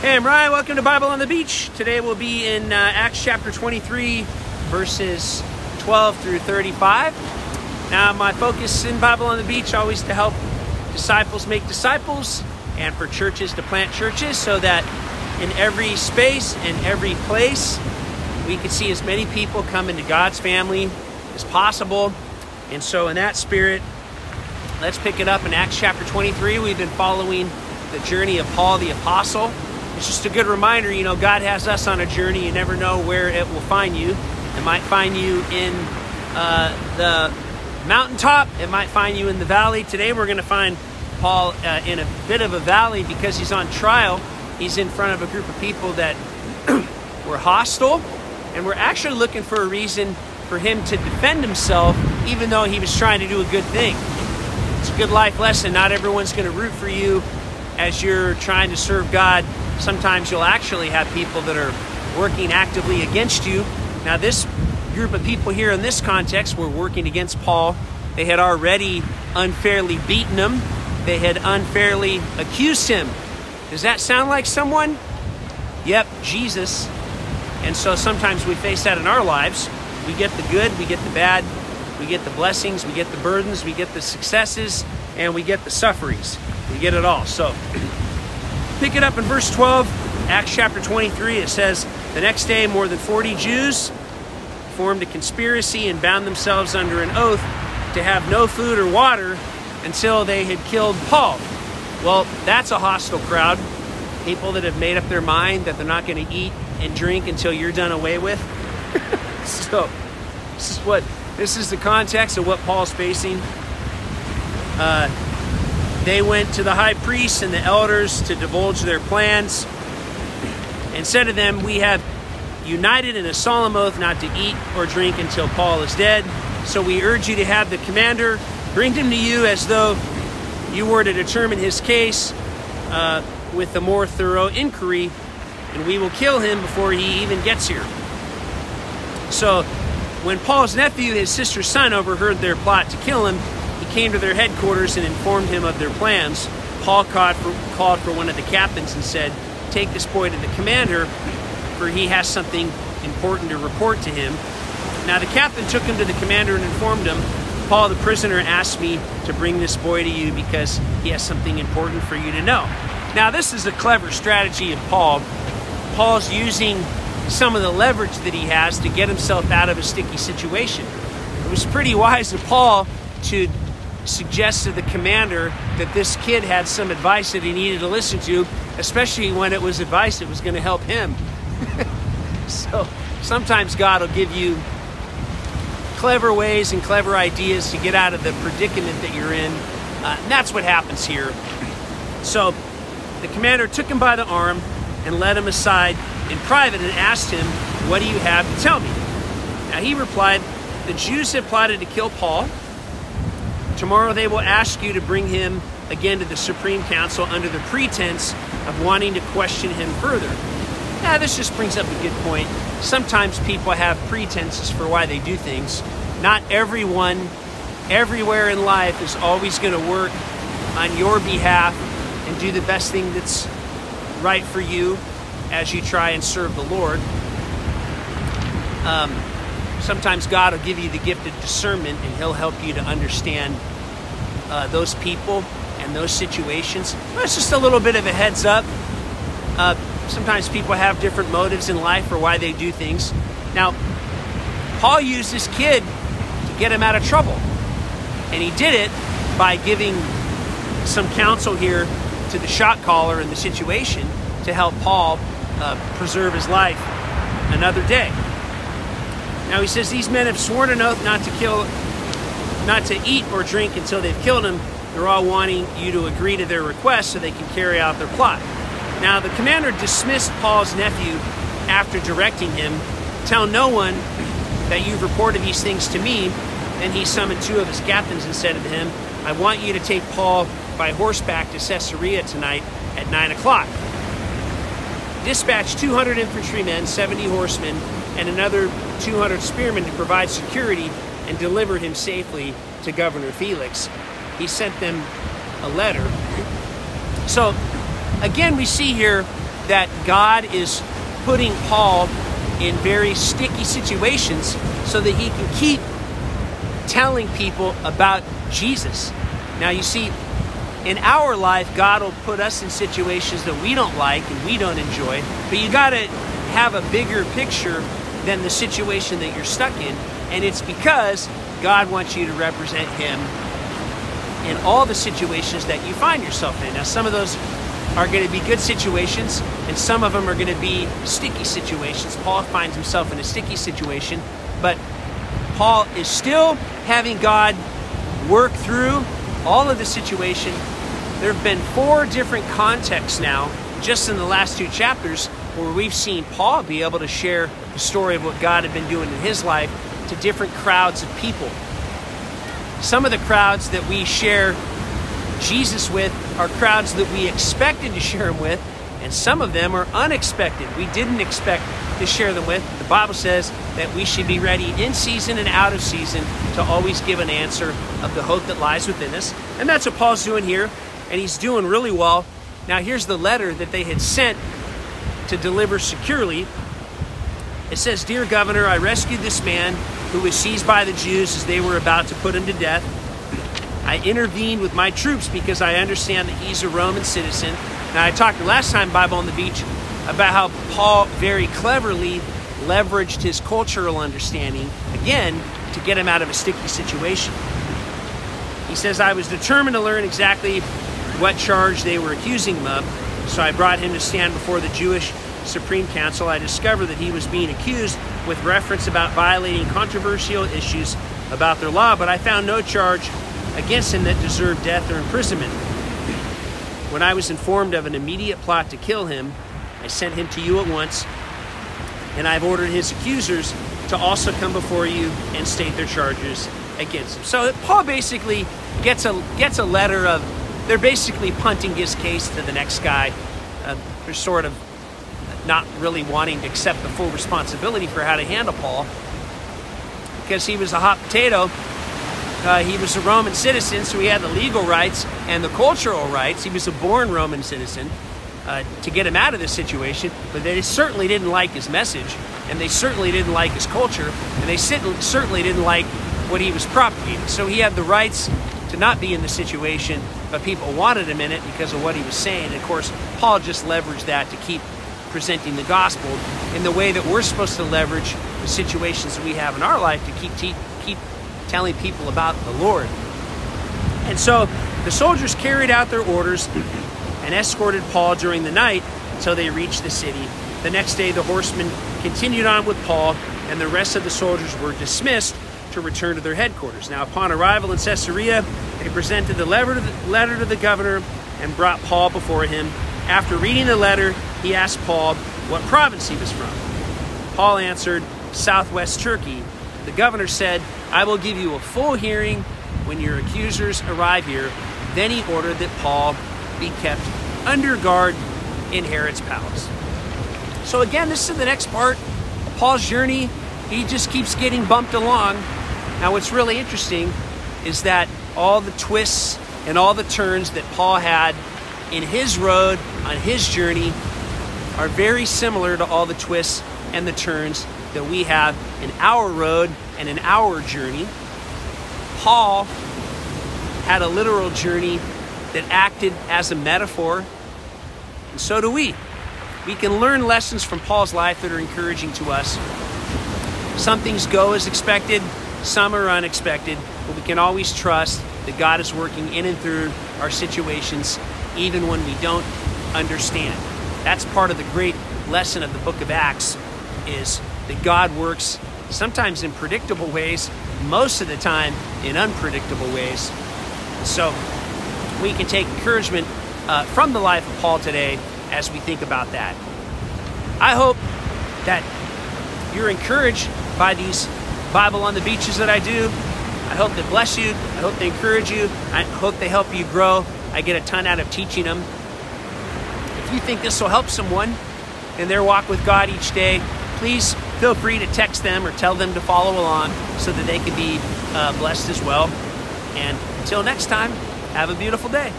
Hey, I'm Ryan. Welcome to Bible on the Beach. Today we'll be in uh, Acts chapter 23, verses 12 through 35. Now, my focus in Bible on the Beach always to help disciples make disciples and for churches to plant churches so that in every space and every place we can see as many people come into God's family as possible. And so, in that spirit, let's pick it up in Acts chapter 23. We've been following the journey of Paul the Apostle. It's just a good reminder, you know, God has us on a journey. You never know where it will find you. It might find you in uh, the mountaintop, it might find you in the valley. Today we're going to find Paul uh, in a bit of a valley because he's on trial. He's in front of a group of people that were hostile, and we're actually looking for a reason for him to defend himself, even though he was trying to do a good thing. It's a good life lesson. Not everyone's going to root for you as you're trying to serve God. Sometimes you'll actually have people that are working actively against you. Now, this group of people here in this context were working against Paul. They had already unfairly beaten him, they had unfairly accused him. Does that sound like someone? Yep, Jesus. And so sometimes we face that in our lives. We get the good, we get the bad, we get the blessings, we get the burdens, we get the successes, and we get the sufferings. We get it all. So pick it up in verse 12, Acts chapter 23. It says, The next day, more than 40 Jews formed a conspiracy and bound themselves under an oath to have no food or water until they had killed Paul. Well, that's a hostile crowd. People that have made up their mind that they're not going to eat and drink until you're done away with. so, this is what this is the context of what Paul's facing. Uh, they went to the high priests and the elders to divulge their plans and said to them, We have united in a solemn oath not to eat or drink until Paul is dead. So we urge you to have the commander bring him to you as though you were to determine his case uh, with a more thorough inquiry, and we will kill him before he even gets here. So when Paul's nephew, his sister's son, overheard their plot to kill him, came to their headquarters and informed him of their plans. Paul called for, called for one of the captains and said, Take this boy to the commander, for he has something important to report to him. Now the captain took him to the commander and informed him, Paul, the prisoner, asked me to bring this boy to you because he has something important for you to know. Now, this is a clever strategy of Paul. Paul's using some of the leverage that he has to get himself out of a sticky situation. It was pretty wise of Paul to suggest to the commander that this kid had some advice that he needed to listen to, especially when it was advice that was going to help him. so sometimes God will give you clever ways and clever ideas to get out of the predicament that you're in. Uh, and that's what happens here. So the commander took him by the arm and led him aside in private and asked him, What do you have to tell me? Now he replied, The Jews have plotted to kill Paul. Tomorrow they will ask you to bring him again to the Supreme Council under the pretense of wanting to question him further. Now, this just brings up a good point. Sometimes people have pretenses for why they do things. Not everyone, everywhere in life, is always going to work on your behalf and do the best thing that's right for you as you try and serve the Lord. Um, sometimes God will give you the gift of discernment and He'll help you to understand uh, those people and those situations. It's just a little bit of a heads up. Uh, sometimes people have different motives in life for why they do things. Now, Paul used this kid to get him out of trouble. And he did it by giving some counsel here to the shot caller in the situation to help Paul uh, preserve his life another day. Now he says these men have sworn an oath not to kill, not to eat or drink until they've killed him. They're all wanting you to agree to their request so they can carry out their plot. Now the commander dismissed Paul's nephew after directing him, "Tell no one that you've reported these things to me." Then he summoned two of his captains and said to him, "I want you to take Paul by horseback to Caesarea tonight at nine o'clock." dispatched 200 infantrymen, 70 horsemen, and another 200 spearmen to provide security and deliver him safely to Governor Felix. He sent them a letter. So, again, we see here that God is putting Paul in very sticky situations so that he can keep telling people about Jesus. Now, you see, in our life, God will put us in situations that we don't like and we don't enjoy, but you got to have a bigger picture than the situation that you're stuck in. And it's because God wants you to represent Him in all the situations that you find yourself in. Now, some of those are going to be good situations, and some of them are going to be sticky situations. Paul finds himself in a sticky situation, but Paul is still having God work through all of the situation. There have been four different contexts now, just in the last two chapters, where we've seen Paul be able to share the story of what God had been doing in his life to different crowds of people. Some of the crowds that we share Jesus with are crowds that we expected to share him with, and some of them are unexpected. We didn't expect to share them with. The Bible says that we should be ready in season and out of season to always give an answer of the hope that lies within us. And that's what Paul's doing here, and he's doing really well. Now, here's the letter that they had sent to deliver securely. It says, Dear Governor, I rescued this man who was seized by the Jews as they were about to put him to death. I intervened with my troops because I understand that he's a Roman citizen. Now, I talked last time, Bible on the Beach, about how Paul very cleverly leveraged his cultural understanding, again, to get him out of a sticky situation. He says, I was determined to learn exactly what charge they were accusing him of, so I brought him to stand before the Jewish Supreme Council. I discovered that he was being accused with reference about violating controversial issues about their law, but I found no charge against him that deserved death or imprisonment. When I was informed of an immediate plot to kill him, I sent him to you at once, and I've ordered his accusers to also come before you and state their charges against him. So Paul basically gets a gets a letter of they're basically punting his case to the next guy. Uh, they're sort of not really wanting to accept the full responsibility for how to handle Paul because he was a hot potato. Uh, he was a Roman citizen, so he had the legal rights and the cultural rights. He was a born Roman citizen uh, to get him out of this situation, but they certainly didn't like his message, and they certainly didn't like his culture, and they certainly didn't like what he was propagating. So he had the rights to not be in the situation, but people wanted him in it because of what he was saying. And of course, Paul just leveraged that to keep presenting the gospel in the way that we're supposed to leverage the situations that we have in our life to keep te- keep telling people about the Lord. And so the soldiers carried out their orders and escorted Paul during the night until they reached the city. The next day, the horsemen continued on with Paul, and the rest of the soldiers were dismissed to return to their headquarters. Now, upon arrival in Caesarea, they presented the letter to the, letter to the governor and brought Paul before him. After reading the letter, he asked Paul what province he was from. Paul answered, Southwest Turkey. The governor said, I will give you a full hearing when your accusers arrive here. Then he ordered that Paul be kept under guard in Herod's palace. So, again, this is the next part of Paul's journey. He just keeps getting bumped along. Now, what's really interesting is that all the twists and all the turns that Paul had in his road on his journey are very similar to all the twists and the turns that we have in our road and in our journey. Paul had a literal journey that acted as a metaphor, and so do we. We can learn lessons from Paul's life that are encouraging to us. Some things go as expected, some are unexpected, but we can always trust that God is working in and through our situations, even when we don't understand. That's part of the great lesson of the book of Acts is that God works sometimes in predictable ways, most of the time in unpredictable ways. So we can take encouragement uh, from the life of Paul today as we think about that. I hope that you're encouraged by these Bible on the beaches that I do. I hope they bless you. I hope they encourage you. I hope they help you grow. I get a ton out of teaching them. If you think this will help someone in their walk with God each day, please feel free to text them or tell them to follow along so that they can be uh, blessed as well. And until next time, have a beautiful day.